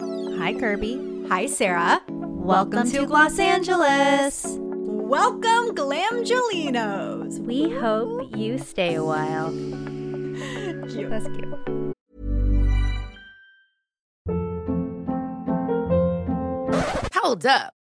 Hi, Kirby. Hi, Sarah. Welcome, to Gloss Angeles. Welcome, Glamgelinos. We hope you stay a while. Cute. That's cute. Hold up.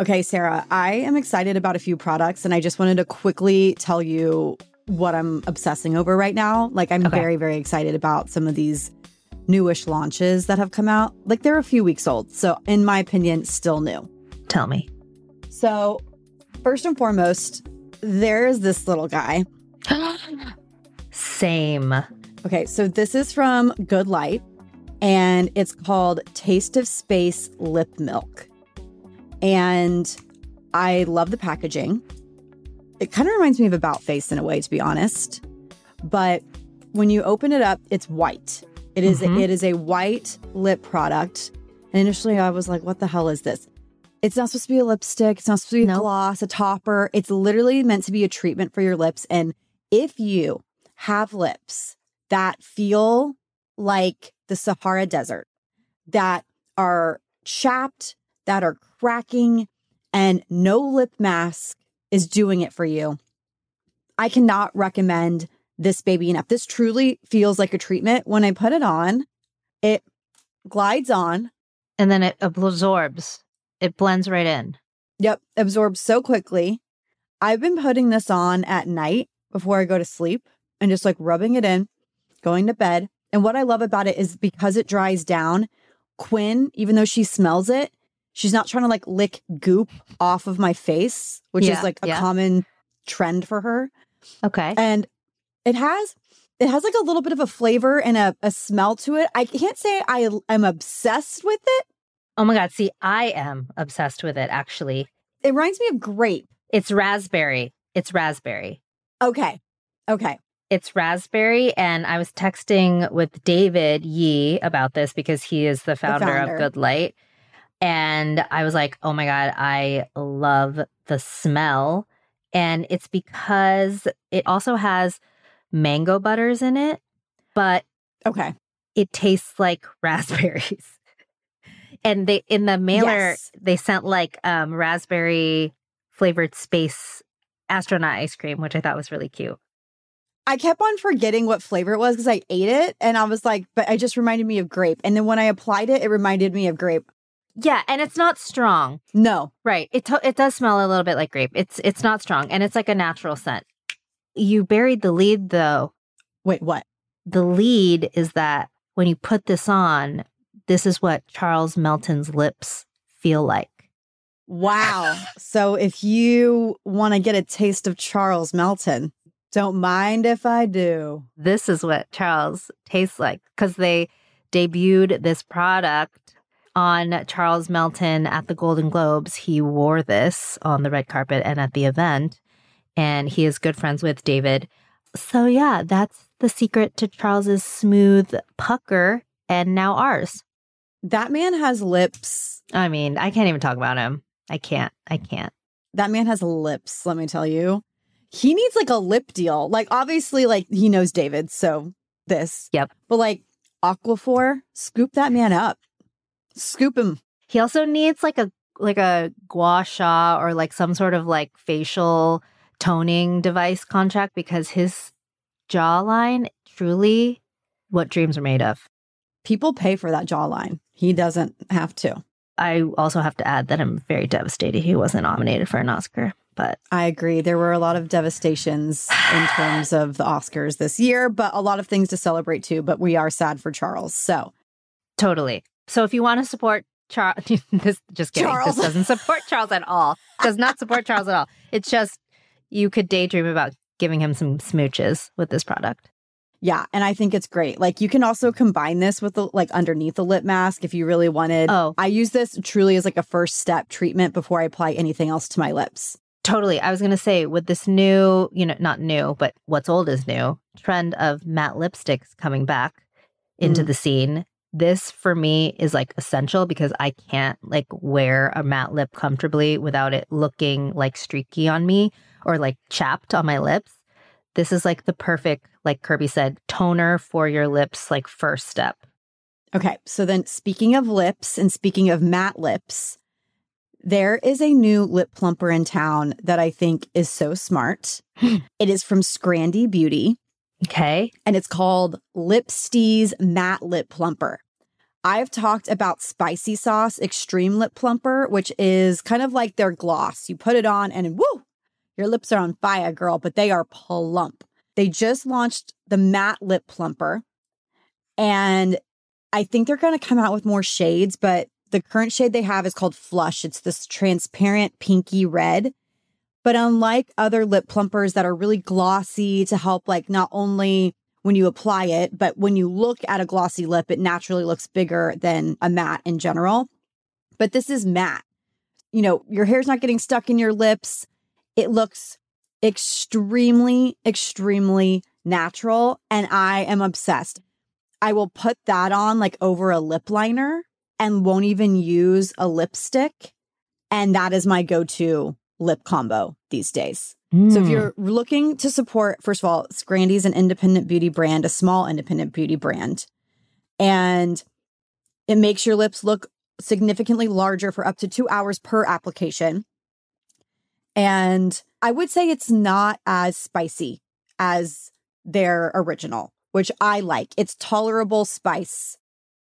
Okay, Sarah, I am excited about a few products and I just wanted to quickly tell you what I'm obsessing over right now. Like, I'm Okay. very, very excited about some of these newish launches that have come out. Like, they're a few weeks old. So, in my opinion, still new. Tell me. So, first and foremost, there's this little guy. Same. Okay, so this is from Good Light and it's called Taste of Space Lip Milk. And I love the packaging. It kind of reminds me of About Face in a way, to be honest. But when you open it up, it's white. It is- Mhm. it is a white lip product. And initially I was like, what the hell is this? It's not supposed to be a lipstick. It's not supposed to be a Nope. gloss, a topper. It's literally meant to be a treatment for your lips. And if you have lips that feel like the Sahara Desert, that are chapped, that are cracking, and no lip mask is doing it for you, I cannot recommend this baby enough. This truly feels like a treatment. When I put it on, it glides on. And then it absorbs. It blends right in. Yep, absorbs so quickly. I've been putting this on at night before I go to sleep and just like rubbing it in, going to bed. And what I love about it is because it dries down, Quinn, even though she smells it, she's not trying to like lick goop off of my face, which Yeah, is like a yeah. common trend for her. Okay. And it has it has like a little bit of a flavor and a, a smell to it. I can't say I am obsessed with it. Oh my God. See, I am obsessed with it, actually. It reminds me of grape. It's raspberry. It's raspberry. Okay. Okay. It's raspberry. And I was texting with David Yi about this because he is the founder, founder. of Good Light. And I was like, oh my God, I love the smell. And it's because it also has mango butters in it, but Okay. it tastes like raspberries. and they in the mailer Yes. they sent like um raspberry flavored space astronaut ice cream, which I thought was really cute. I kept on forgetting what flavor it was because I ate it and I was like, but it just reminded me of grape. And then when I applied it, it reminded me of grape. Yeah, and it's not strong. No. Right. It to- it does smell a little bit like grape. It's it's not strong and it's like a natural scent. You buried the lead though. Wait, what? The lead is that when you put this on, this is what Charles Melton's lips feel like. Wow. so if you want to get a taste of Charles Melton, don't mind if I do. this is what Charles tastes like because they debuted this product on Charles Melton at the Golden Globes. He wore this on the red carpet and at the event, and he is good friends with David. So, yeah, that's the secret to Charles's smooth pucker and now ours. That man has lips. I mean, I can't even talk about him. I can't. I can't. That man has lips, let me tell you. He needs like a lip deal. Like, obviously, like he knows David. So this. Yep. But like Aquaphor, scoop that man up. Scoop him. He also needs like a like a gua sha or like some sort of like facial toning device contract because his jawline truly what dreams are made of. People pay for that jawline. He doesn't have to. I also have to add that I'm very devastated he wasn't nominated for an Oscar, but I agree. There were a lot of devastations in terms of the Oscars this year, but a lot of things to celebrate too. But we are sad for Charles. So totally. So if you want to support Charles, this just kidding. Charles. This doesn't support Charles at all. Does not support Charles at all. It's just you could daydream about giving him some smooches with this product. Yeah, and I think it's great. Like you can also combine this with the like underneath the lip mask if you really wanted. Oh. I use this truly as like a first step treatment before I apply anything else to my lips. Totally. I was going to say with this new, you know, not new, but what's old is new trend of matte lipsticks coming back into Mm. the scene. This for me is like essential because I can't like wear a matte lip comfortably without it looking like streaky on me or like chapped on my lips. This is like the perfect, like Kirby said, toner for your lips, like first step. Okay, so then speaking of lips and speaking of matte lips, there is a new lip plumper in town that I think is so smart. it is from Scrandy Beauty. Okay. and it's called Lipstee's Matte Lip Plumper. I've talked about Spicy Sauce Extreme Lip Plumper, which is kind of like their gloss. You put it on and woo, your lips are on fire, girl, but they are plump. They just launched the Matte Lip Plumper, and I think they're going to come out with more shades, but the current shade they have is called Flush. It's this transparent pinky red. But unlike other lip plumpers that are really glossy to help, like, not only when you apply it, but when you look at a glossy lip, it naturally looks bigger than a matte in general. But this is matte. You know, your hair's not getting stuck in your lips. It looks extremely, extremely natural. And I am obsessed. I will put that on like over a lip liner and won't even use a lipstick. And that is my go to lip combo these days. So Hmm. if you're looking to support, first of all, Scrandy's an independent beauty brand, a small independent beauty brand. And it makes your lips look significantly larger for up to two hours per application. And I would say it's not as spicy as their original, which I like. It's tolerable spice.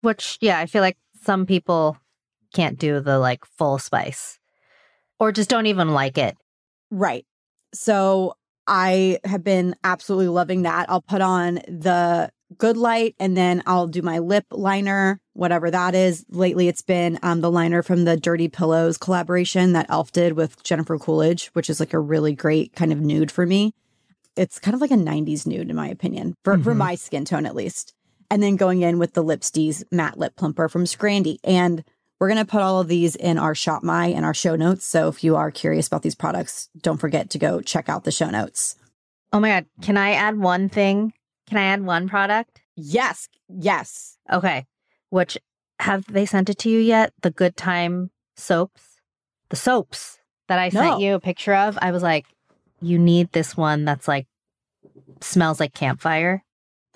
Which, yeah, I feel like some people can't do the like full spice or just don't even like it. Right. So I have been absolutely loving that. I'll put on the good light and then I'll do my lip liner, whatever that is. Lately it's been um the liner from the Dirty Pillows collaboration that Elf did with Jennifer Coolidge, which is like a really great kind of nude for me. It's kind of like a 90s nude in my opinion, for, for Mhm. my skin tone at least. And then going in with the Lipstees matte lip plumper from Scrandy. And we're going to put all of these in our Shop My and our show notes. So if you are curious about these products, don't forget to go check out the show notes. Oh my God. Can I add one thing? Can I add one product? Yes. Yes. Okay. Which have they sent it to you yet? The Good Time soaps? The soaps that I No. sent you a picture of. I was like, you need this one that's like smells like campfire.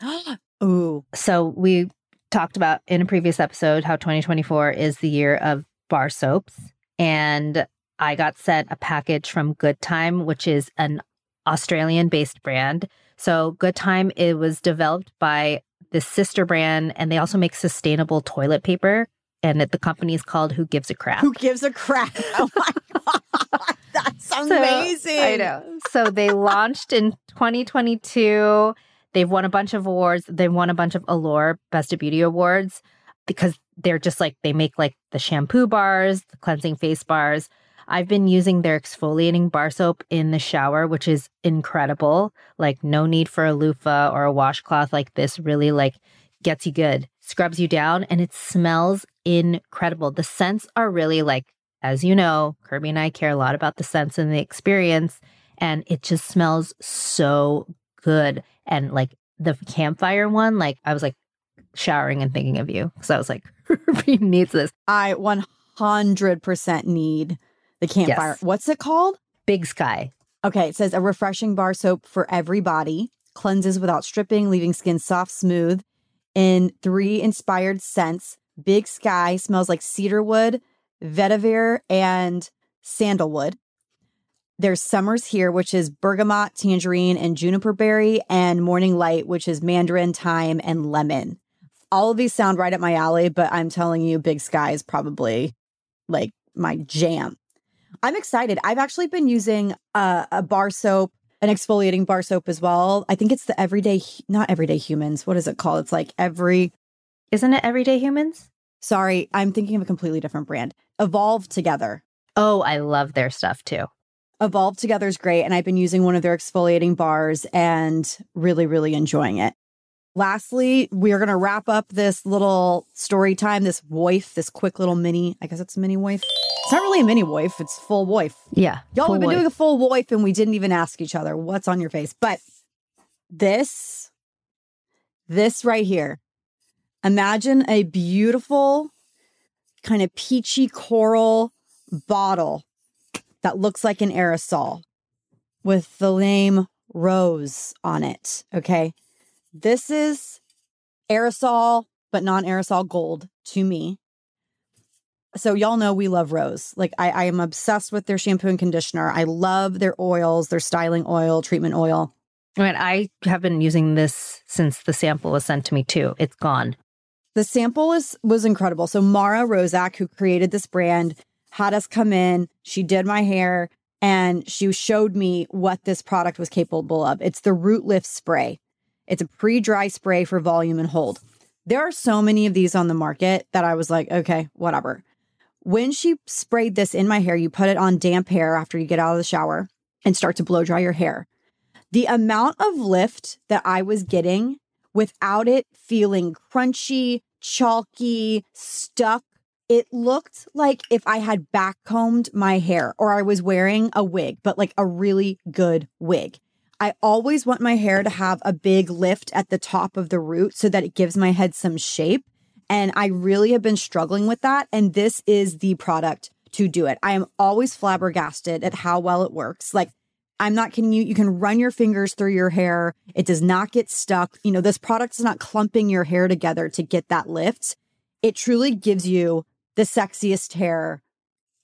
Ooh. So we talked about in a previous episode how 2024 is the year of bar soaps. And I got sent a package from Good Time, which is an Australian based brand. So Good Time, it was developed by the sister brand, and they also make sustainable toilet paper. And it, the company is called Who Gives a Crap. Who gives a crap? Oh my God. That's So, amazing. I know. So they launched in 2022. They've won a bunch of awards. They've won a bunch of Allure Best of Beauty awards because they're just like they make like the shampoo bars, the cleansing face bars. I've been using their exfoliating bar soap in the shower, which is incredible. Like no need for a loofah or a washcloth like this really like gets you good, scrubs you down, and it smells incredible. The scents are really like, as you know, Kirby and I care a lot about the scents and the experience, and it just smells so good. And like the campfire one, like I was like showering and thinking of you because I was like, Kirby needs this. I 100% need the campfire. Yes. What's it called? Big Sky. Okay, it says a refreshing bar soap for every body, cleanses without stripping, leaving skin soft, smooth. In three inspired scents, Big Sky smells like cedarwood, vetiver, and sandalwood. There's Summer's Here, which is bergamot, tangerine, and juniper berry, and Morning Light, which is mandarin, thyme, and lemon. All of these sound right up my alley, but I'm telling you, Big Sky is probably like my jam. I'm excited. I've actually been using a, a bar soap, an exfoliating bar soap as well. I think it's the everyday, not everyday humans. What is it called? It's like every, Isn't it Everyday Humans? sorry, I'm thinking of a completely different brand. Evolve Together. Oh, I love their stuff too. Evolve Together is great. And I've been using one of their exfoliating bars and really, really enjoying it. Lastly, we are going to wrap up this little story time, this WOYF, this quick little mini, I guess it's a mini WOYF. It's not really a mini WOYF, it's full WOYF. Yeah. Y'all, we've been doing a full WOYF and we didn't even ask each other what's on your face. But this, this right here, imagine a beautiful, kind of peachy coral bottle that looks like an aerosol with the name Rōz on it. Okay. This is aerosol, but non aerosol gold to me. So, y'all know we love Rōz. Like, I, I am obsessed with their shampoo and conditioner. I love their oils, their styling oil, treatment oil. I mean, I have been using this since the sample was sent to me too. It's gone. The sample is was incredible. So Mara Roszak, who created this brand, had us come in. She did my hair and she showed me what this product was capable of. It's the Root Lift Spray. It's a pre-dry spray for volume and hold. There are so many of these on the market that I was like, okay, whatever. When she sprayed this in my hair, you put it on damp hair after you get out of the shower and start to blow dry your hair. The amount of lift that I was getting without it feeling crunchy, chalky, stuck. It looked like if I had backcombed my hair or I was wearing a wig, but like a really good wig. I always want my hair to have a big lift at the top of the root so that it gives my head some shape. And I really have been struggling with that. And this is the product to do it. I am always flabbergasted at how well it works. Like, I'm not kidding you. You can run your fingers through your hair. It does not get stuck. You know, this product is not clumping your hair together to get that lift. It truly gives you the sexiest hair,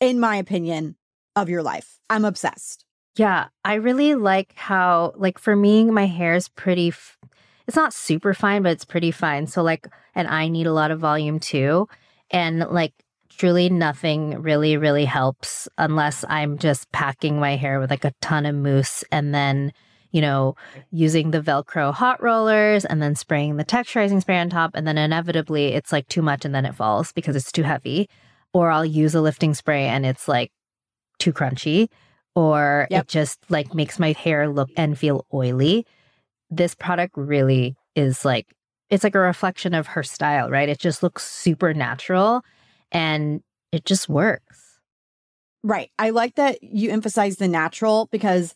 in my opinion, of your life. I'm obsessed. Yeah, I really like how, like, for me, my hair is pretty, f- it's not super fine, but it's pretty fine. So, like, and I need a lot of volume too. And, like, truly nothing really, really helps unless I'm just packing my hair with like a ton of mousse and then, you know, using the Velcro hot rollers and then spraying the texturizing spray on top. And then inevitably it's like too much and then it falls because it's too heavy. Or I'll use a lifting spray and it's like too crunchy or Yep. it just like makes my hair look and feel oily. This product really is like it's like a reflection of her style, right? It just looks super natural and it just works. Right. I like that you emphasize the natural because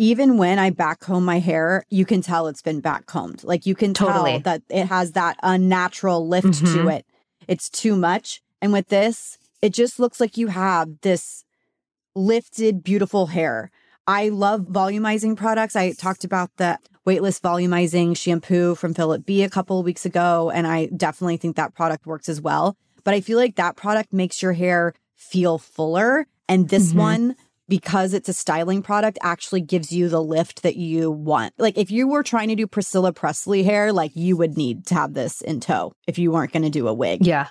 even when I backcomb my hair, you can tell it's been backcombed. Like you can Totally. tell that it has that unnatural lift to Mhm. it. It's too much. And with this, it just looks like you have this lifted, beautiful hair. I love volumizing products. I talked about the weightless volumizing shampoo from Philip B a couple of weeks ago, and I definitely think that product works as well. But I feel like that product makes your hair feel fuller. And this Mhm. one, because it's a styling product, actually gives you the lift that you want. Like if you were trying to do Priscilla Presley hair, like you would need to have this in tow if you weren't going to do a wig. Yeah.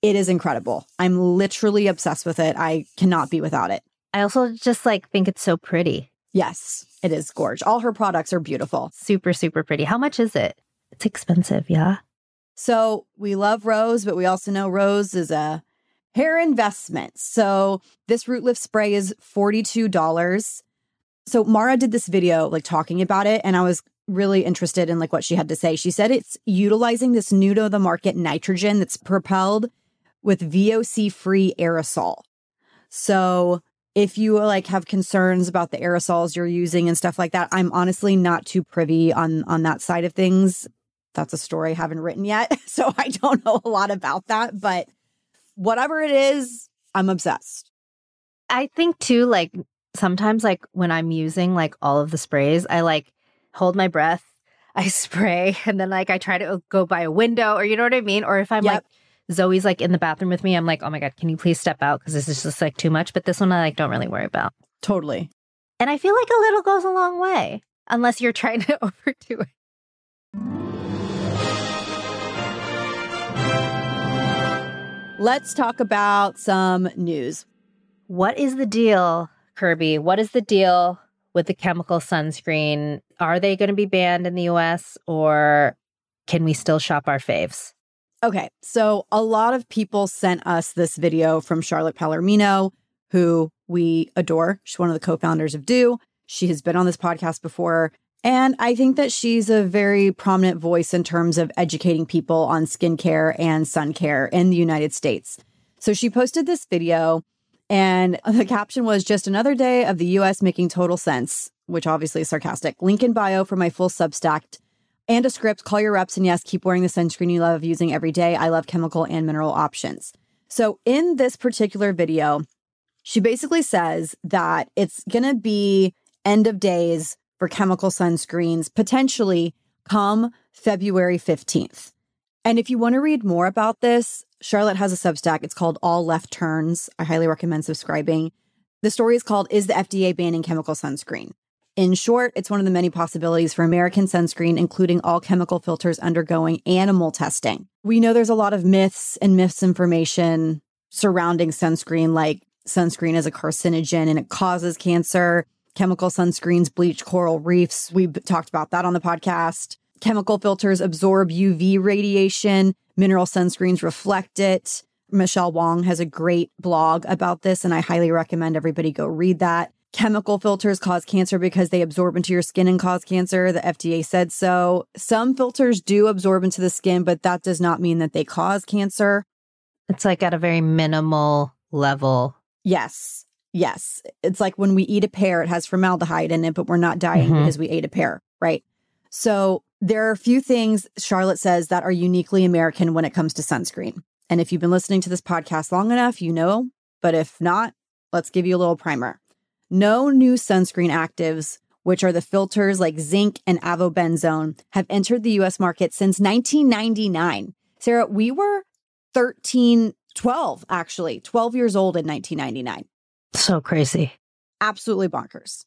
It is incredible. I'm literally obsessed with it. I cannot be without it. I also just like think it's so pretty. Yes, it is gorge. All her products are beautiful. Super, super pretty. How much is it? It's expensive, yeah. So we love Rōz, but we also know Rōz is a hair investment. So this root lift spray is $42. So Mara did this video like talking about it and I was really interested in like what she had to say. She said it's utilizing this new to the market nitrogen that's propelled with VOC free aerosol. So if you like have concerns about the aerosols you're using and stuff like that, I'm honestly not too privy on on that side of things. That's a story I haven't written yet, so I don't know a lot about that, but whatever it is, I'm obsessed. I think too, like sometimes like when I'm using like all of the sprays, I like hold my breath, I spray, and then like I try to uh, go by a window or you know what I mean? Or if I'm Yep. like Zoe's like in the bathroom with me, I'm like, oh my God, can you please step out? Because this is just like too much. But this one I like don't really worry about. Totally. And I feel like a little goes a long way, unless you're trying to overdo it. Let's talk about some news. What is the deal, Kirby? What is the deal with the chemical sunscreen? Are they going to be banned in the US or can we still shop our faves? Okay, so a lot of people sent us this video from Charlotte Palermino, who we adore. She's one of the co founders of Dieux. She has been on this podcast before. And I think that she's a very prominent voice in terms of educating people on skincare and sun care in the United States. So she posted this video, and the caption was just another day of the US making total sense, which obviously is sarcastic. Link in bio for my full Substack and a script. Call your reps, and yes, keep wearing the sunscreen you love using every day. I love chemical and mineral options. So in this particular video, she basically says that it's going to be end of days for chemical sunscreens potentially come February 15th. And if you want to read more about this, Charlotte has a Substack. It's called All Left Turns. I highly recommend subscribing. The story is called Is the FDA Banning Chemical Sunscreen? In short, it's one of the many possibilities for American sunscreen, including all chemical filters undergoing animal testing. We know there's a lot of myths and misinformation surrounding sunscreen, like sunscreen is a carcinogen and it causes cancer chemical sunscreens bleach coral reefs. We've talked about that on the podcast. Chemical filters absorb UV radiation, mineral sunscreens reflect it. Michelle Wong has a great blog about this, and I highly recommend everybody go read that. Chemical filters cause cancer because they absorb into your skin and cause cancer. The FDA said so. Some filters do absorb into the skin, but that does not mean that they cause cancer. It's like at a very minimal level. Yes. Yes. It's like when we eat a pear, it has formaldehyde in it, but we're not dying Mhm. because we ate a pear, right? So there are a few things Charlotte says that are uniquely American when it comes to sunscreen. And if you've been listening to this podcast long enough, you know. But if not, let's give you a little primer. No new sunscreen actives, which are the filters like zinc and avobenzone, have entered the US market since 1999. Sarah, we were 13, 12, actually, 12 years old in 1999 So crazy. absolutely bonkers.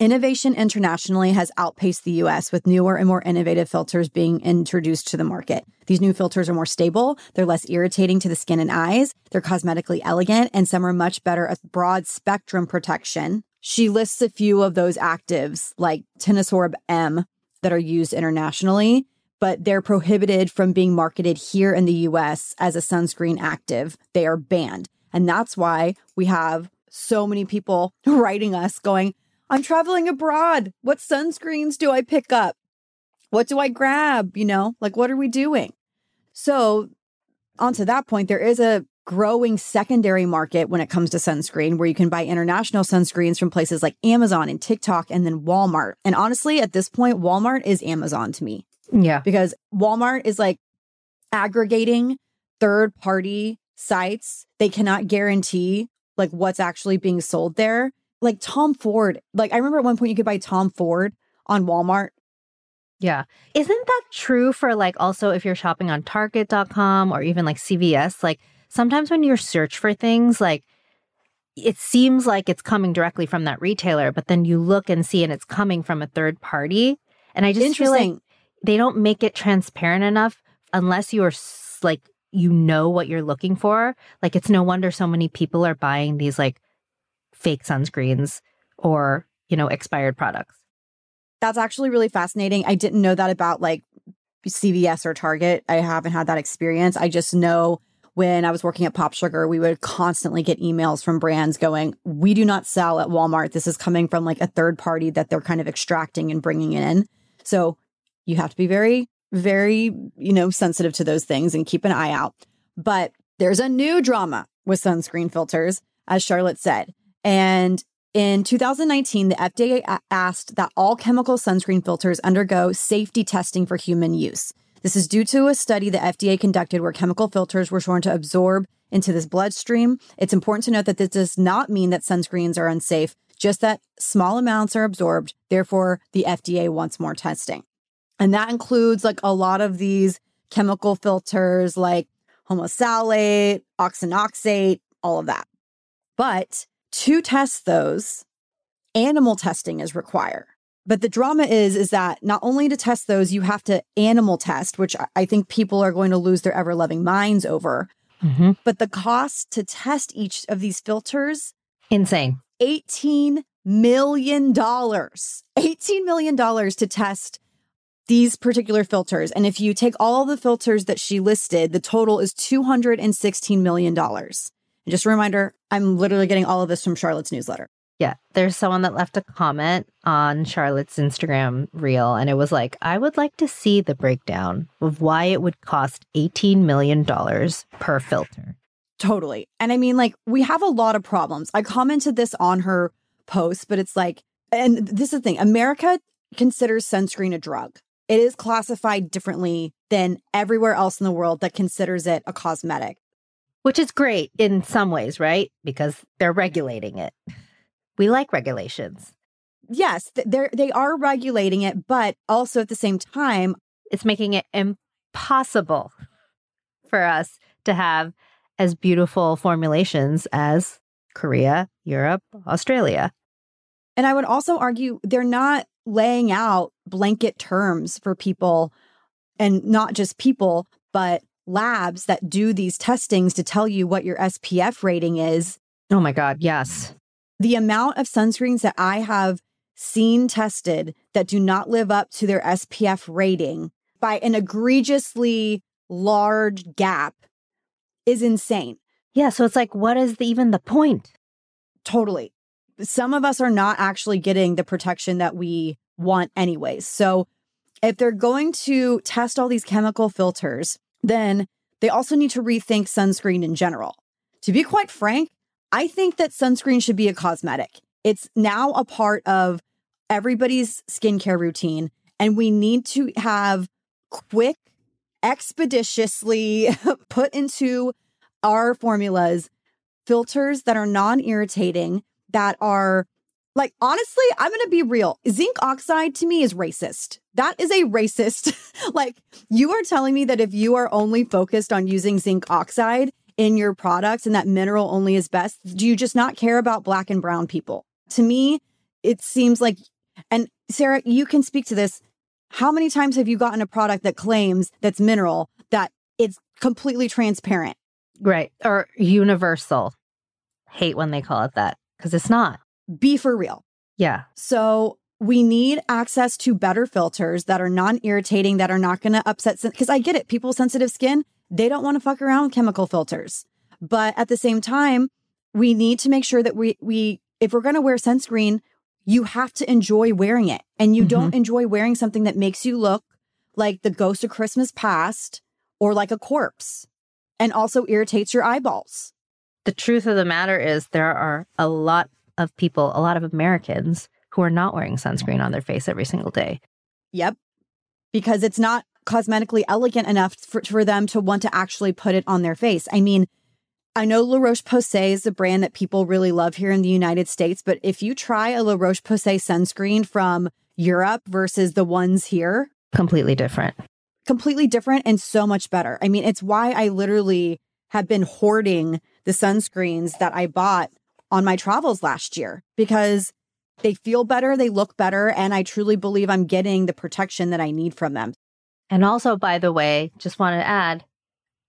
Innovation internationally has outpaced the US with newer and more innovative filters being introduced to the market. These new filters are more stable, they're less irritating to the skin and eyes, they're cosmetically elegant, and some are much better at broad spectrum protection. She lists a few of those actives like Tinosorb M that are used internationally, but they're prohibited from being marketed here in the US as a sunscreen active. They are banned. And that's why we have so many people writing us going, I'm traveling abroad. What sunscreens do I pick up? What do I grab? You know, like what are we doing? So, onto that point, there is a growing secondary market when it comes to sunscreen where you can buy international sunscreens from places like Amazon and TikTok and then Walmart. And honestly, at this point, Walmart is Amazon to me Yeah. because Walmart is like aggregating third party sites. They cannot guarantee like what's actually being sold there. Like Tom Ford, like I remember at one point you could buy Tom Ford on Walmart. Yeah. Isn't that true for like also if you're shopping on target.com or even like CVS? Like sometimes when you search for things, like it seems like it's coming directly from that retailer, but then you look and see and it's coming from a third party. And I just feel like they don't make it transparent enough unless you are like you know what you're looking for. Like it's no wonder so many people are buying these like fake sunscreens or, you know, expired products. That's actually really fascinating. I didn't know that about like CVS or Target. I haven't had that experience. I just know when I was working at Pop Sugar, we would constantly get emails from brands going, We do not sell at Walmart. This is coming from like a third party that they're kind of extracting and bringing in. So you have to be very, very, you know, sensitive to those things and keep an eye out. But there's a new drama with sunscreen filters, as Charlotte said. And in 2019, the FDA asked that all chemical sunscreen filters undergo safety testing for human use. This is due to a study the FDA conducted where chemical filters were shown to absorb into this bloodstream. It's important to note that this does not mean that sunscreens are unsafe, just that small amounts are absorbed. Therefore, the FDA wants more testing. And that includes like a lot of these chemical filters like homosalate, octinoxate, all of that. But to test those, animal testing is required. But the drama is is that not only to test those, you have to animal test, which I- think people are going to lose their ever loving minds over. Mm-hmm. But the cost to test each of these filters, Insane. $18 million. $18 million to test these particular filters. And if you take all the filters that she listed, the total is $216 million. And just a reminder, I'm literally getting all of this from Charlotte's newsletter. Yeah, there's someone that left a comment on Charlotte's Instagram reel, and it was like, I would like to see the breakdown of why it would cost $18 million per filter. Totally. And I mean, like, we have a lot of problems. I commented this on her post, but it's like, and this is the thing America considers sunscreen a drug. It is classified differently than everywhere else in the world that considers it a cosmetic. Which is great in some ways, right? Because they're regulating it. We like regulations. Yes, they're they are regulating it, but also at the same time, it's making it impossible for us to have as beautiful formulations as Korea, Europe, Australia. And I would also argue they're not laying out blanket terms for people and not just people, but labs that do these testings to tell you what your SPF rating is. Oh my God, yes. The amount of sunscreens that I have seen tested that do not live up to their SPF rating by an egregiously large gap is insane. Yeah. So it's like, what is the, even the point? Totally. Some of us are not actually getting the protection that we want, anyways. So if they're going to test all these chemical filters, then they also need to rethink sunscreen in general. To be quite frank, I think that sunscreen should be a cosmetic. It's now a part of everybody's skincare routine, and we need to have quick, expeditiously put into our formulas filters that are non irritating, that are like, honestly, I'm going to be real. Zinc oxide to me is racist. That is a racist. like, you are telling me that if you are only focused on using zinc oxide, in your products and that mineral only is best? Do you just not care about black and brown people? To me, it seems like, and Sarah, you can speak to this. How many times have you gotten a product that claims that's mineral that it's completely transparent? Right. Or universal. Hate when they call it that because it's not. Be for real. Yeah. So we need access to better filters that are non irritating, that are not going to upset. Because I get it. People with sensitive skin, they don't want to fuck around with chemical filters. But at the same time, we need to make sure that we we if we're going to wear sunscreen, you have to enjoy wearing it. And you mm-hmm. don't enjoy wearing something that makes you look like the ghost of Christmas past or like a corpse and also irritates your eyeballs. The truth of the matter is there are a lot of people, a lot of Americans who are not wearing sunscreen on their face every single day. Yep. Because it's not cosmetically elegant enough for, for them to want to actually put it on their face. I mean, I know La Roche Posay is a brand that people really love here in the United States, but if you try a La Roche Posay sunscreen from Europe versus the ones here, completely different. Completely different and so much better. I mean, it's why I literally have been hoarding the sunscreens that I bought on my travels last year because they feel better, they look better, and I truly believe I'm getting the protection that I need from them. And also, by the way, just want to add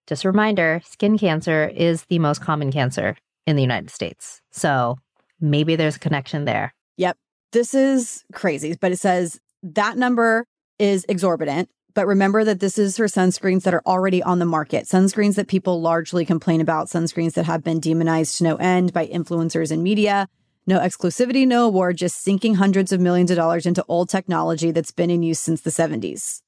just a reminder skin cancer is the most common cancer in the United States. So maybe there's a connection there. Yep. This is crazy, but it says that number is exorbitant. But remember that this is for sunscreens that are already on the market. Sunscreens that people largely complain about, sunscreens that have been demonized to no end by influencers and media. No exclusivity, no award, just sinking hundreds of millions of dollars into old technology that's been in use since the 70s.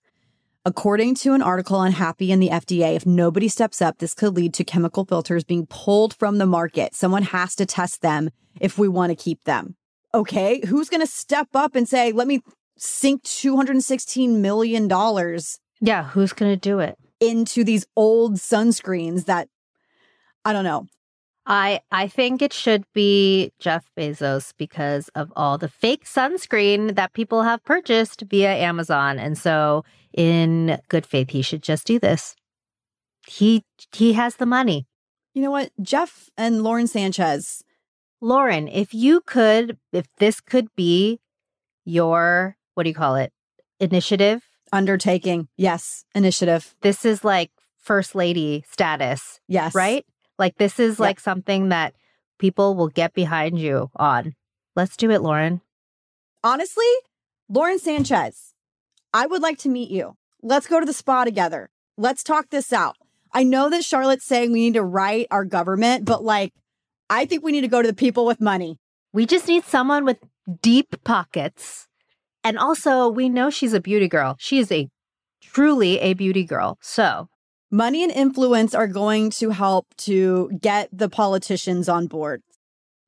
According to an article on Happi and the FDA, if nobody steps up, this could lead to chemical filters being pulled from the market. Someone has to test them if we want to keep them. Okay, who's going to step up and say, let me sink $216 million? Yeah, who's going to do it? Into these old sunscreens that I don't know. I I think it should be Jeff Bezos because of all the fake sunscreen that people have purchased via Amazon. And so in good faith he should just do this. He he has the money. You know what? Jeff and Lauren Sanchez. Lauren, if you could if this could be your what do you call it? Initiative? Undertaking. Yes, initiative. This is like first lady status. Yes. Right? Like this is yep. like something that people will get behind you on. Let's do it, Lauren. Honestly, Lauren Sanchez, I would like to meet you. Let's go to the spa together. Let's talk this out. I know that Charlotte's saying we need to write our government, but like, I think we need to go to the people with money. We just need someone with deep pockets. And also, we know she's a beauty girl. She is a truly a beauty girl. So, Money and influence are going to help to get the politicians on board.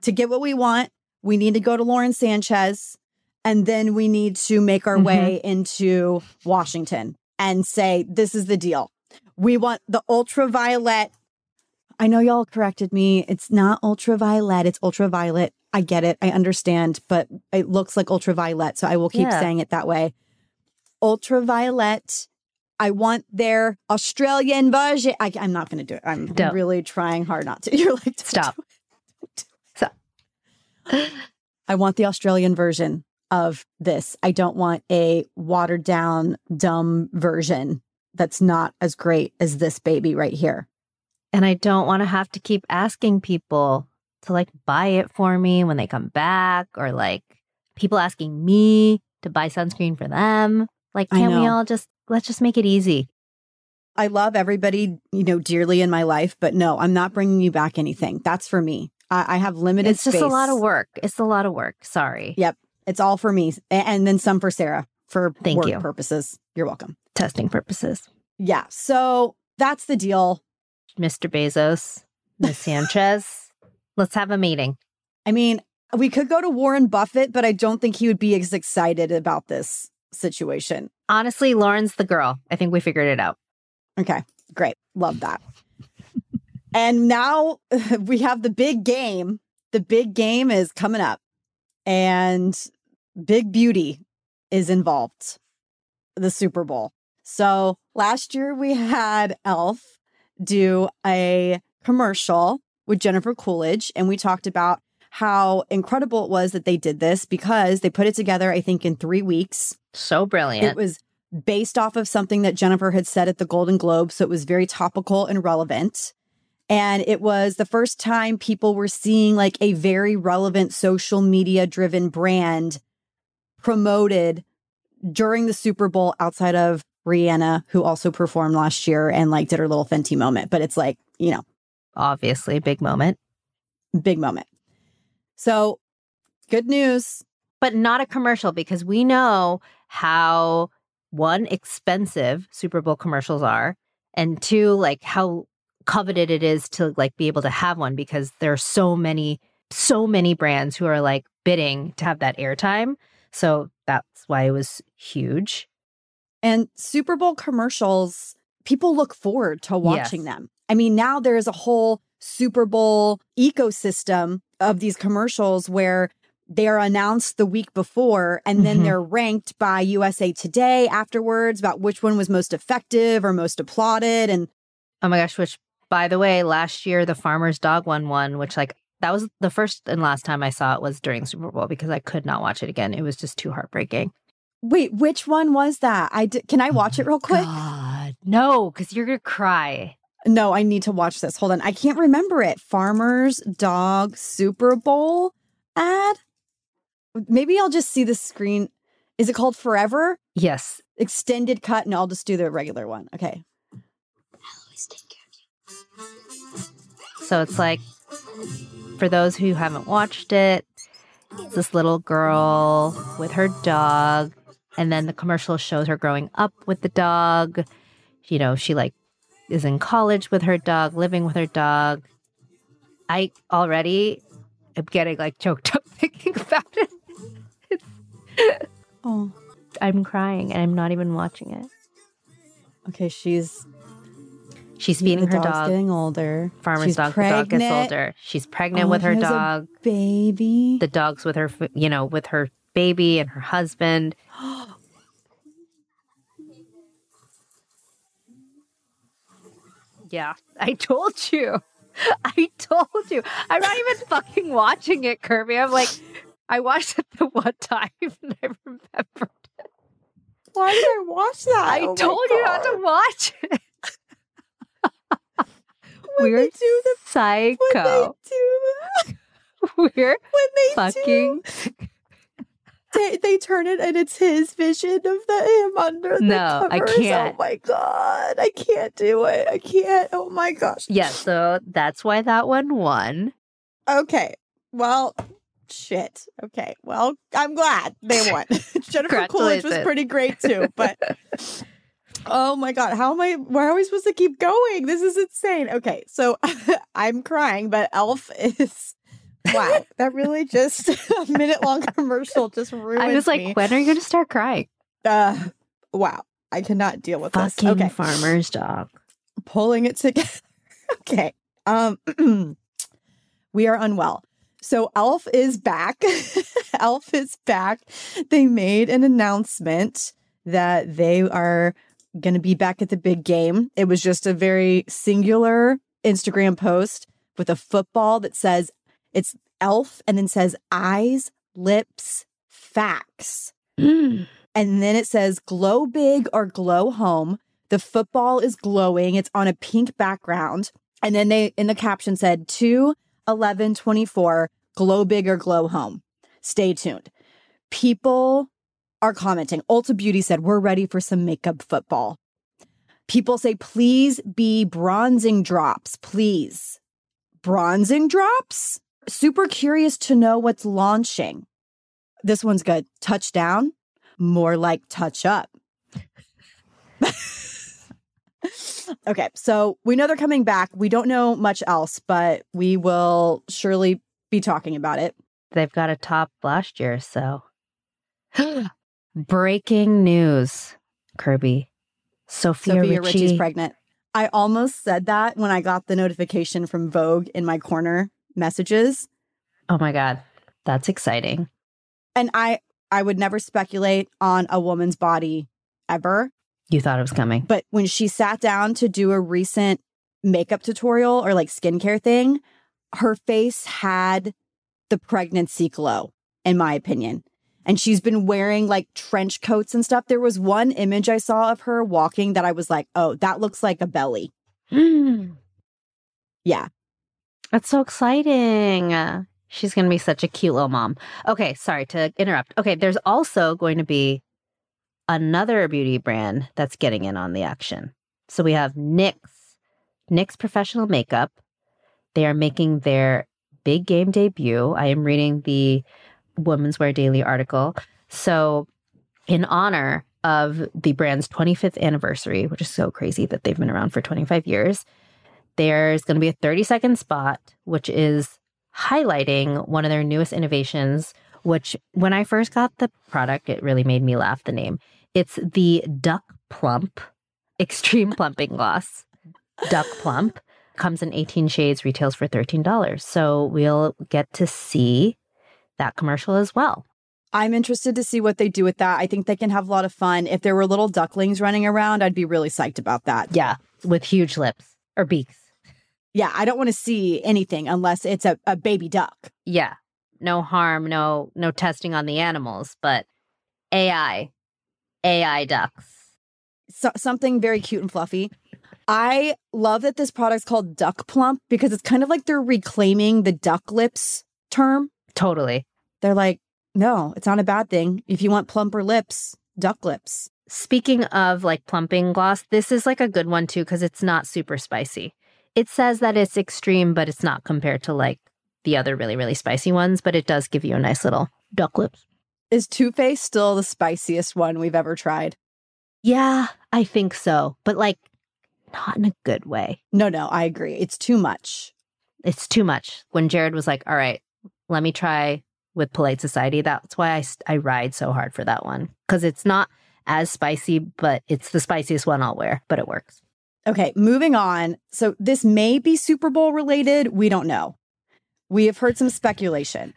To get what we want, we need to go to Lauren Sanchez and then we need to make our Mhm. way into Washington and say, this is the deal. We want the ultraviolet. I know y'all corrected me. It's not ultraviolet, it's ultraviolet. I get it. I understand, but it looks like ultraviolet. So I will keep Yeah. saying it that way. Ultraviolet. I want their Australian version. I, am not going to do it. I'm Don't. really trying hard not to. You're like, "Don't Stop. Stop. I want the Australian version of this. I don't want a watered down, dumb version that's not as great as this baby right here. and I don't want to have to keep asking people to like buy it for me when they come back or like people asking me to buy sunscreen for them. Like, can we all just, let's just make it easy. I love everybody, you know, dearly in my life, but no, I'm not bringing you back anything. That's for me. I, I have limited It's just a lot of work. It's a lot of work. Sorry. Yep. It's all for me. And then some for Sarah for Thank work you. purposes. You're welcome. Testing purposes. Yeah. So that's the deal. Mr. Bezos, Miss Sanchez, let's have a meeting. I mean, we could go to Warren Buffett, but I don't think he would be as excited about this situation. Honestly, Lauren's the girl. I think we figured it out. Okay, great. Love that. and now we have the big game. The big game is coming up, and Big Beauty is involved, the Super Bowl. So last year we had Elf do a commercial with Jennifer Coolidge, and we talked about how incredible it was that they did this because they put it together, I think, in three weeks. So brilliant. It was based off of something that Jennifer had said at the Golden Globe. So it was very topical and relevant. And it was the first time people were seeing like a very relevant social media driven brand promoted during the Super Bowl outside of Rihanna, who also performed last year and like did her little Fenty moment. But it's like, you know, Obviously, big moment, big moment. So good news. but not a commercial because we know how one, expensive Super Bowl commercials are, and two, like how coveted it is to like be able to have one because there are so many, so many brands who are like bidding to have that airtime. So that's why it was huge. And Super Bowl commercials, people look forward to watching Yes. them. I mean, now there is a whole Super Bowl ecosystem of these commercials where they are announced the week before and then Mhm. they're ranked by USA Today afterwards about which one was most effective or most applauded. And Oh my gosh, which by the way, last year the farmer's dog one won, which like that was the first and last time I saw it was during Super Bowl because I could not watch it again. It was just too heartbreaking. wait, which one was that? I d- can I watch it real quick? God, no, because you're gonna cry. No, I need to watch this. Hold on. I can't remember it. Farmer's Dog Super Bowl ad? Maybe I'll just see the screen. Is it called Forever? Yes, Extended cut? and I'll just do the regular one. Okay. so it's like for those who haven't watched it, it's this little girl with her dog, and then the commercial shows her growing up with the dog. You know, she like is in college with her dog, living with her dog. I already am getting like choked up thinking about it. Oh, I'm crying and I'm not even watching it. okay. She's She's feeding her dog. getting older. Farmer's She's dog. The dog gets older. She's pregnant Oh, with her dog. Baby. The dog's with her, you know, with her baby and her husband. Oh, Yeah, I told you. I told you. I'm not even fucking watching it, Kirby. I'm like, I watched it the one time and I remembered. Why did I watch that? I Oh told you not to watch it. When We're they do the when they psycho. do We're when they fucking do, they, they turn it and it's his vision of the him under the No, I covers. Oh can't. Oh my god, I can't do it. I can't. Oh my gosh. Yeah, so that's why that one won. Okay. Well, Shit. Okay. Well, I'm glad they won. Jennifer Coolidge was pretty great too, but oh my god, how am I? Why are we supposed to keep going? This is insane. Okay, so I'm crying, but Elf is. Wow, that really just a minute long commercial just ruined. I was like, me. when are you going to start crying? Uh, wow, I cannot deal with Fucking this. Okay, farmer's dog. pulling it together. okay. Um we are unwell. So Elf is back. Elf is back. They made an announcement that they are going to be back at the big game. It was just a very singular Instagram post with a football that says it's Elf and then says eyes, lips, facts. Mm. And then it says glow big or glow home. The football is glowing. It's on a pink background. And then they in the caption said 2 11 24 glow big or glow home. Stay tuned. People are commenting. Ulta Beauty said, We're ready for some makeup football. People say, please be bronzing drops, please. Bronzing drops? Super curious to know what's launching. This one's good. Touchdown, more like touch up. okay, so we know they're coming back. We don't know much else, but we will surely be talking about it. They've got a top last year, so. Breaking news, Kirbie. Sofia, Sofia Richie. Richie's pregnant. I almost said that when I got the notification from Vogue in my corner messages. Oh my God. That's exciting. And I I would never speculate on a woman's body ever. You thought it was coming. But when she sat down to do a recent makeup tutorial or like skincare thing, her face had the pregnancy glow, in my opinion. And she's been wearing like trench coats and stuff. There was one image I saw of her walking that I was like, oh, that looks like a belly. Yeah. That's so exciting. She's going to be such a cute little mom. Okay, sorry to interrupt. Okay, there's also going to be another beauty brand that's getting in on the action. So we have NYX, NYX Professional Makeup. They are making their big game debut. I am reading the Women's Wear Daily article. So, in honor of the brand's 25th anniversary, which is so crazy that they've been around for 25 years, there's going to be a 30 second spot, which is highlighting one of their newest innovations, which when I first got the product, it really made me laugh. The name it's the Duck Plump Extreme Plumping Gloss. Duck Plump comes in 18 shades, retails for $13. So we'll get to see that commercial as well. I'm interested to see what they do with that. I think they can have a lot of fun. If there were little ducklings running around, I'd be really psyched about that. Yeah, with huge lips or beaks. Yeah, I don't want to see anything unless it's a, a baby duck. Yeah. No harm, no no testing on the animals, but AI AI ducks. So, something very cute and fluffy. I love that this product's called Duck Plump because it's kind of like they're reclaiming the duck lips term. Totally. They're like, no, it's not a bad thing. If you want plumper lips, duck lips. Speaking of like plumping gloss, this is like a good one too because it's not super spicy. It says that it's extreme, but it's not compared to like the other really, really spicy ones, but it does give you a nice little duck lips. Is Too Faced still the spiciest one we've ever tried? Yeah, I think so, but like not in a good way. No, no, I agree. It's too much. It's too much. When Jared was like, all right, let me try with Polite Society, that's why I, I ride so hard for that one because it's not as spicy, but it's the spiciest one I'll wear, but it works. Okay, moving on. So this may be Super Bowl related. We don't know. We have heard some speculation.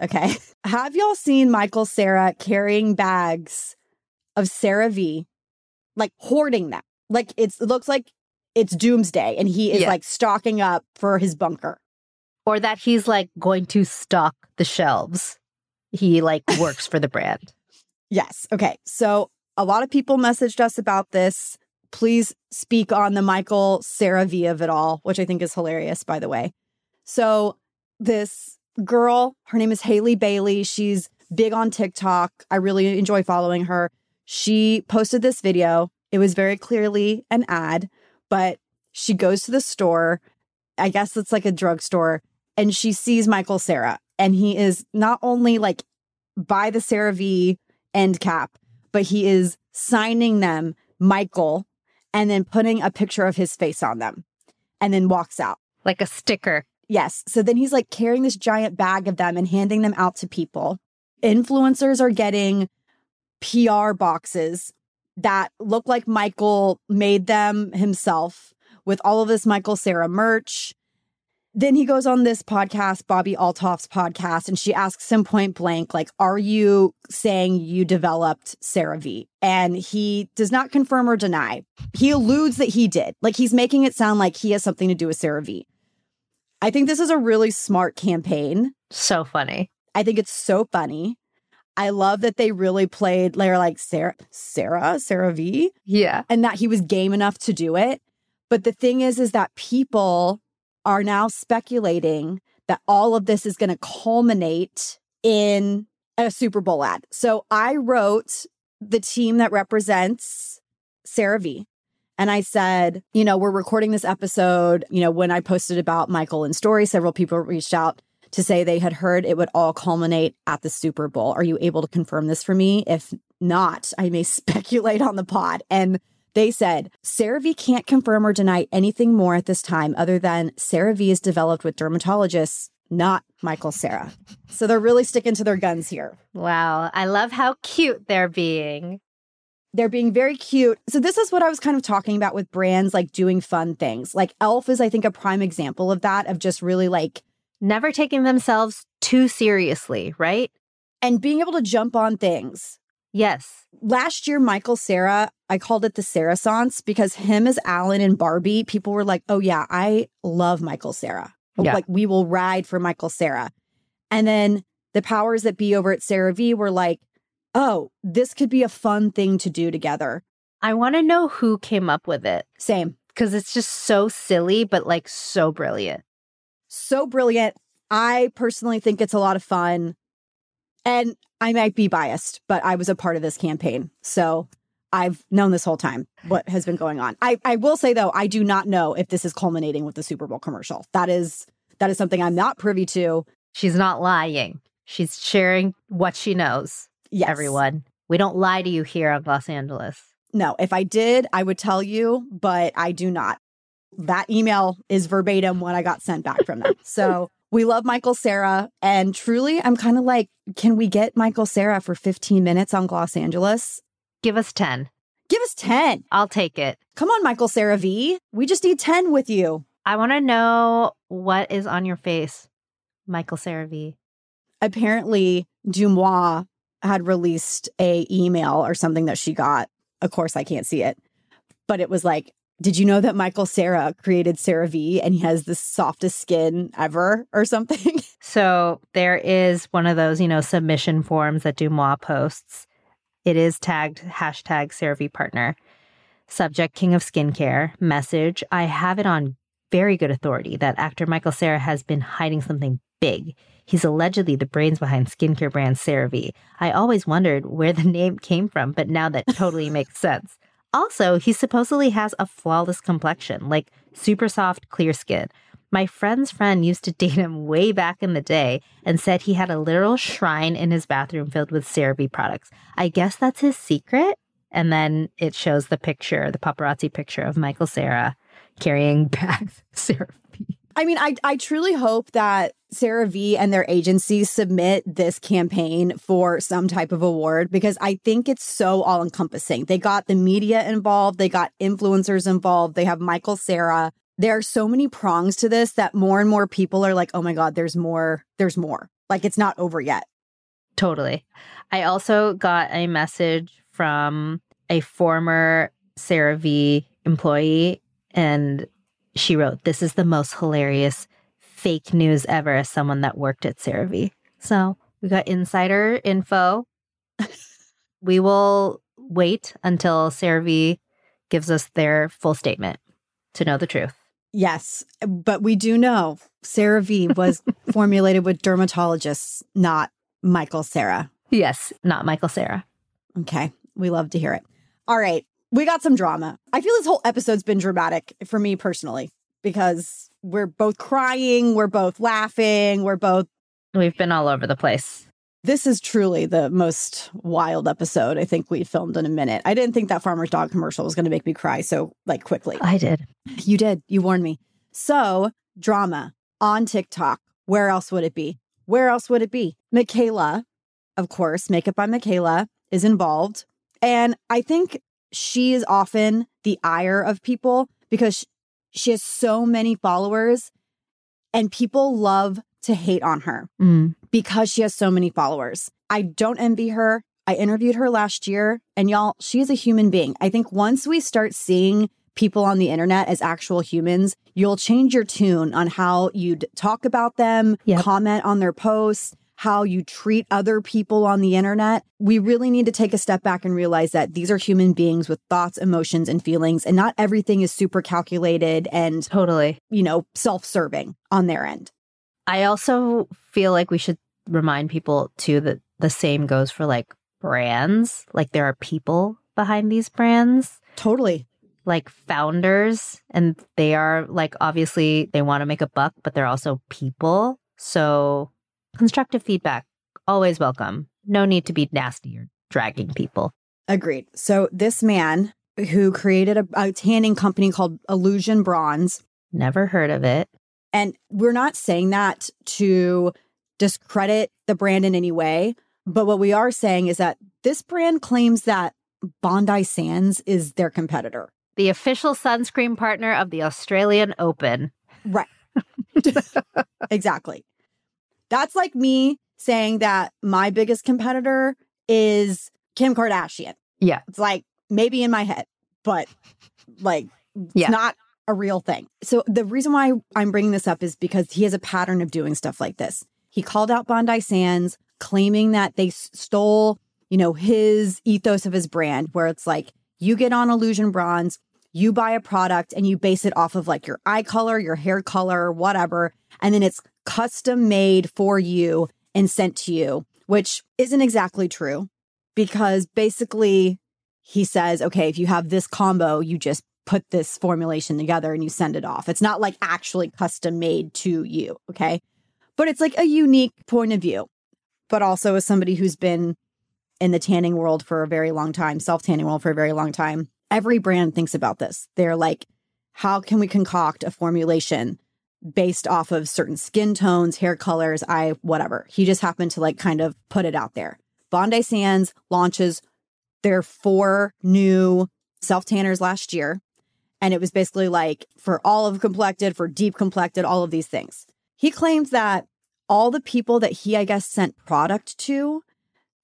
Okay. Have y'all seen Michael Cera carrying bags of CeraVe, like hoarding them? Like it's it looks like it's doomsday and he is Yeah. like stocking up for his bunker. Or that he's like going to stock the shelves. He like works for the brand. Yes. Okay. So a lot of people messaged us about this. Please speak on the Michael CeraVe of it all, which I think is hilarious, by the way. So this girl, her name is Haley Baylee. She's big on TikTok. I really enjoy following her. She posted this video. It was very clearly an ad, but she goes to the store. I guess it's like a drugstore, and she sees Michael Cera and he is not only like by the CeraVe end cap, but he is signing them Michael and then putting a picture of his face on them and then walks out. Like a sticker. Yes. So then he's like carrying this giant bag of them and handing them out to people. Influencers are getting PR boxes that look like Michael made them himself with all of this Michael Cera merch. Then he goes on this podcast, Bobbi Althoff's podcast, and she asks him point blank, like, are you saying you developed CeraVe? And he does not confirm or deny. He alludes that he did. Like he's making it sound like he has something to do with CeraVe. I think this is a really smart campaign. So funny. I think it's so funny. I love that they really played they're like Cera, Cera, Sarah V. Yeah. and that he was game enough to do it. But the thing is, is that people are now speculating that all of this is going to culminate in a Super Bowl ad. So I wrote the team that represents CeraVe. And I said, you know, we're recording this episode. You know, when I posted about Michael and Story, several people reached out to say they had heard it would all culminate at the Super Bowl. Are you able to confirm this for me? If not, I may speculate on the pod. And they said CeraVe can't confirm or deny anything more at this time other than CeraVe is developed with dermatologists, not Michael Cera. So they're really sticking to their guns here. Wow. I love how cute they're being. They're being very cute. So this is what I was kind of talking about with brands like doing fun things. Like Elf is I think a prime example of that of just really like Never taking themselves too seriously, right? and being able to jump on things. Yes. Last year, Michael Cera, I called it the Cera-sance because him as Allan and Barbie, people were like, oh, yeah, I love Michael Cera. Yeah. Like, we will ride for Michael Cera. And then the powers that be over at CeraVe were like, oh, this could be a fun thing to do together. I want to know who came up with it Same. because it's just so silly, but like so brilliant. So brilliant. I personally think it's a lot of fun. And I might be biased, but I was a part of this campaign. So I've known this whole time what has been going on. I, I will say though, I do not know if this is culminating with the Super Bowl commercial. That is that is something I'm not privy to. She's not lying. She's sharing what she knows, Yes. everyone. We don't lie to you here on Gloss Angeles. No, if I did, I would tell you, but I do not. That email is verbatim what I got sent back from them. So we love Michael Cera. And truly, I'm kind of like, can we get Michael Cera for 15 minutes on Gloss Angeles? Give us 10. Give us 10. I'll take it. Come on, Michael CeraVe. We just need 10 with you. I want to know what is on your face, Michael CeraVe. Apparently, Deuxmoi had released a email or something that she got. Of course, I can't see it, but it was like, did you know that Michael Cera created CeraVe and he has the softest skin ever or something? So there is one of those, you know, submission forms that Deuxmoi posts. It is tagged hashtag CeraVe partner. Subject King of Skincare. Message I have it on very good authority that actor Michael Cera has been hiding something big. He's allegedly the brains behind skincare brand CeraVe. I always wondered where the name came from, but now that totally makes sense. Also, he supposedly has a flawless complexion, like super soft, clear skin. My friend's friend used to date him way back in the day and said he had a literal shrine in his bathroom filled with CeraVe products. I guess that's his secret. And then it shows the picture, the paparazzi picture of Michael Cera carrying of CeraVe. I mean, I, I truly hope that CeraVe and their agency submit this campaign for some type of award because I think it's so all encompassing. They got the media involved, they got influencers involved, they have Michael Cera. There are so many prongs to this that more and more people are like, oh my God, there's more, there's more. Like it's not over yet. Totally. I also got a message from a former CeraVe employee, and she wrote, This is the most hilarious fake news ever as someone that worked at CeraVe. So we got insider info. we will wait until CeraVe gives us their full statement to know the truth. Yes, but we do know CeraVe was formulated with dermatologists, not Michael Cera. Yes, not Michael Cera. Okay, we love to hear it. All right, we got some drama. I feel this whole episode's been dramatic for me personally because we're both crying, we're both laughing, we're both We've been all over the place. This is truly the most wild episode I think we filmed in a minute. I didn't think that farmer's dog commercial was going to make me cry so like quickly. I did. You did. You warned me. So, drama on TikTok. Where else would it be? Where else would it be? Mikayla, of course, Makeup by Mikayla is involved. And I think she is often the ire of people because she has so many followers and people love to hate on her Mm. because she has so many followers. I don't envy her. I interviewed her last year, and y'all, she is a human being. I think once we start seeing people on the internet as actual humans, you'll change your tune on how you'd talk about them, Yep. comment on their posts, how you treat other people on the internet. We really need to take a step back and realize that these are human beings with thoughts, emotions, and feelings, and not everything is super calculated and, Totally. you know, self serving on their end. I also feel like we should remind people too that the same goes for like brands. Like there are people behind these brands, Totally. like founders, and they are like obviously they want to make a buck, but they're also people. So constructive feedback always welcome. No need to be nasty or dragging people. Agreed. So this man who created a, a tanning company called Illusion Bronze, Never heard of it. and we're not saying that to discredit the brand in any way, but what we are saying is that this brand claims that Bondi Sands is their competitor. The official sunscreen partner of the Australian Open. Right. exactly. That's like me saying that my biggest competitor is Kim Kardashian. Yeah. It's like maybe in my head, but like Yeah. not a real thing. So the reason why I'm bringing this up is because he has a pattern of doing stuff like this. He called out Bondi Sands, claiming that they s- stole, you know, his ethos of his brand, where it's like you get on Illusion Bronze, you buy a product and you base it off of like your eye color, your hair color, whatever, and then it's custom made for you and sent to you, which isn't exactly true because basically he says, okay, if you have this combo, you just put this formulation together and you send it off. It's not like actually custom made to you. Okay. But it's like a unique point of view. But also, as somebody who's been in the tanning world for a very long time, self tanning world for a very long time, every brand thinks about this. They're like, how can we concoct a formulation based off of certain skin tones, hair colors, eye, whatever? He just happened to like kind of put it out there. Bondi Sands launches their four new self tanners last year. And it was basically like for olive complected, for deep complected, all of these things. He claims that all the people that he, I guess, sent product to,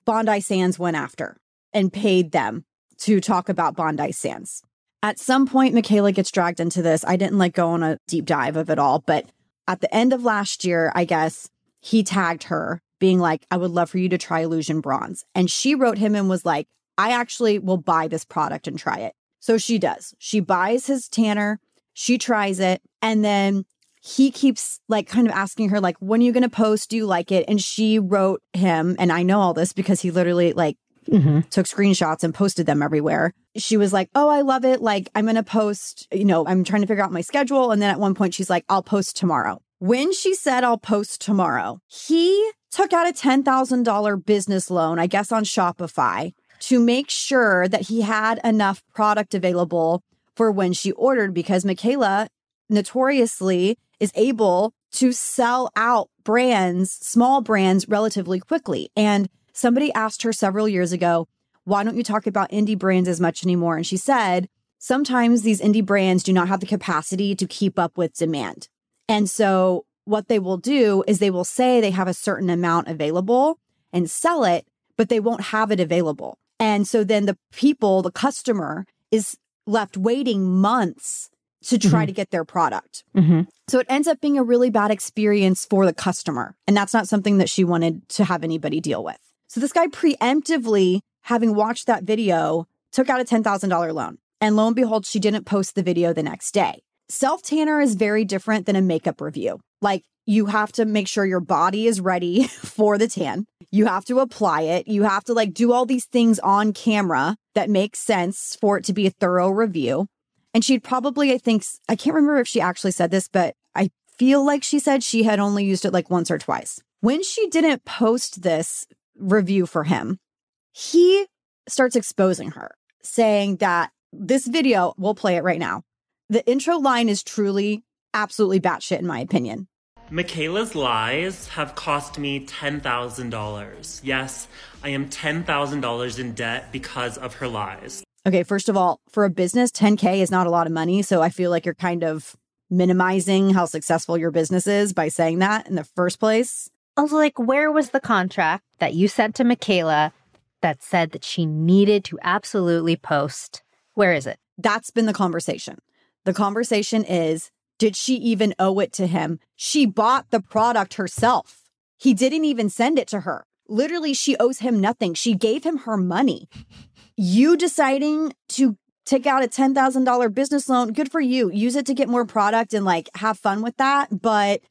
Bondi Sands went after and paid them to talk about Bondi Sands. At some point, Mikayla gets dragged into this. I didn't like go on a deep dive of it all, but at the end of last year, I guess he tagged her being like, I would love for you to try Illusion Bronze. And she wrote him and was like, I actually will buy this product and try it. So she does. She buys his tanner, she tries it, and then he keeps like kind of asking her, like, when are you going to post? Do you like it? And she wrote him, and I know all this because he literally like Mm-hmm. took screenshots and posted them everywhere. She was like, Oh, I love it. Like, I'm going to post, you know, I'm trying to figure out my schedule. And then at one point, she's like, I'll post tomorrow. When she said, I'll post tomorrow, he took out a $10,000 business loan, I guess on Shopify, to make sure that he had enough product available for when she ordered because Mikayla notoriously is able to sell out brands, small brands, relatively quickly. And somebody asked her several years ago, why don't you talk about indie brands as much anymore? And she said, sometimes these indie brands do not have the capacity to keep up with demand. And so what they will do is they will say they have a certain amount available and sell it, but they won't have it available. And so then the people, the customer is left waiting months to try to get their product. Mm-hmm. So it ends up being a really bad experience for the customer. And that's not something that she wanted to have anybody deal with. So this guy preemptively, having watched that video, took out a $10,000 loan. And lo and behold, she didn't post the video the next day. Self tanner is very different than a makeup review. Like you have to make sure your body is ready for the tan. You have to apply it. You have to like do all these things on camera that make sense for it to be a thorough review. And she'd probably, I think, I can't remember if she actually said this, but I feel like she said she had only used it like once or twice. When she didn't post this review for him, he starts exposing her, saying that this video, we'll play it right now. The intro line is truly absolutely batshit, in my opinion. Mikayla's lies have cost me $10,000. Yes, I am $10,000 in debt because of her lies. Okay, first of all, for a business, 10K is not a lot of money. So I feel like you're kind of minimizing how successful your business is by saying that in the first place. Also, like, where was the contract that you sent to Mikayla that said that she needed to absolutely post? Where is it? That's been the conversation. The conversation is did she even owe it to him? She bought the product herself. He didn't even send it to her. Literally, she owes him nothing. She gave him her money. You deciding to take out a $10,000 business loan, good for you. Use it to get more product and like have fun with that. But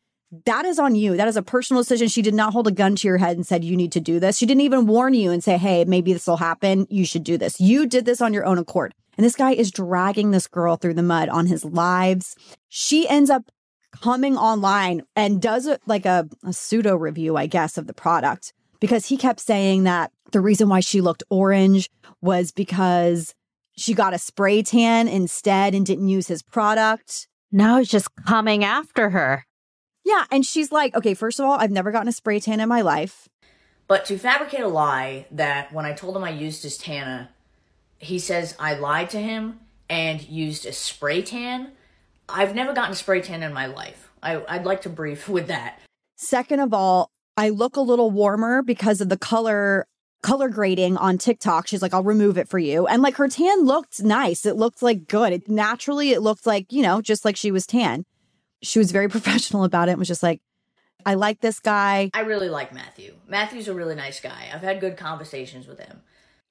that is on you. That is a personal decision. She did not hold a gun to your head and said, you need to do this. She didn't even warn you and say, hey, maybe this will happen. You should do this. You did this on your own accord. And this guy is dragging this girl through the mud on his lives. She ends up coming online and does it like a, a pseudo review, I guess, of the product because he kept saying that the reason why she looked orange was because she got a spray tan instead and didn't use his product. Now he's just coming after her. Yeah. And she's like, okay, first of all, I've never gotten a spray tan in my life. But to fabricate a lie that when I told him I used his Tana, he says I lied to him and used a spray tan. I've never gotten a spray tan in my life. I, I'd like to brief with that. Second of all, I look a little warmer because of the color color grading on TikTok. She's like, I'll remove it for you. And like her tan looked nice. It looked like good. It naturally it looked like, you know, just like she was tan. She was very professional about it and was just like, I like this guy. I really like Matthew. Matthew's a really nice guy. I've had good conversations with him.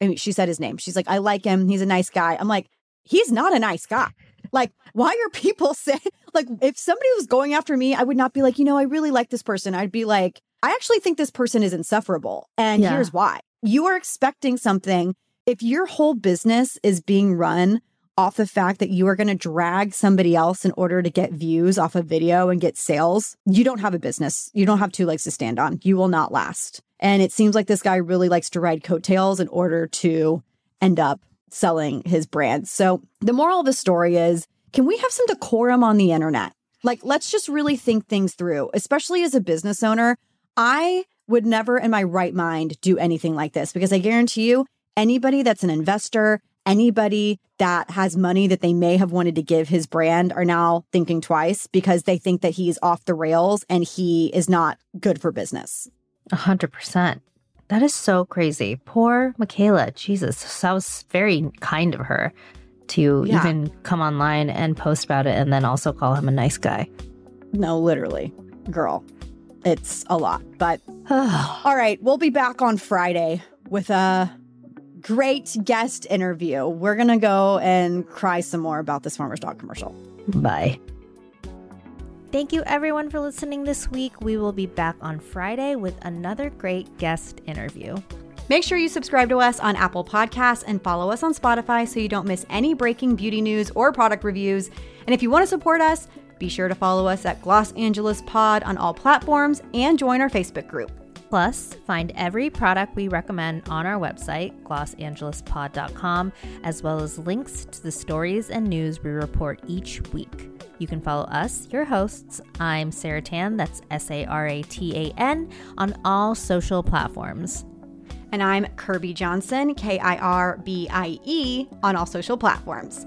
I mean, she said his name. She's like, I like him. He's a nice guy. I'm like, he's not a nice guy. Like, why are people saying, like, if somebody was going after me, I would not be like, you know, I really like this person. I'd be like, I actually think this person is insufferable. And Yeah. here's why. You are expecting something. If your whole business is being run off the fact that you are going to drag somebody else in order to get views off a video and get sales, you don't have a business. You don't have two legs to stand on. You will not last. And it seems like this guy really likes to ride coattails in order to end up selling his brand. So the moral of the story is can we have some decorum on the internet? Like, let's just really think things through, especially as a business owner. I would never in my right mind do anything like this because I guarantee you, anybody that's an investor, anybody that has money that they may have wanted to give his brand are now thinking twice because they think that he's off the rails and he is not good for business. A hundred percent. That is so crazy. Poor Mikayla. Jesus. That was very kind of her to Yeah. even come online and post about it and then also call him a nice guy. No, literally, girl, it's a lot. But all right, we'll be back on Friday with a great guest interview. We're going to go and cry some more about this Farmer's Dog commercial. Bye. Thank you everyone for listening this week. We will be back on Friday with another great guest interview. Make sure you subscribe to us on Apple Podcasts and follow us on Spotify so you don't miss any breaking beauty news or product reviews. And if you want to support us, be sure to follow us at Gloss Angeles Pod on all platforms and join our Facebook group. Plus, find every product we recommend on our website, glossangelespod.com, as well as links to the stories and news we report each week. You can follow us, your hosts. I'm Sara Tan, that's S A R A T A N, on all social platforms. And I'm Kirbie Johnson, K I R B I E, on all social platforms.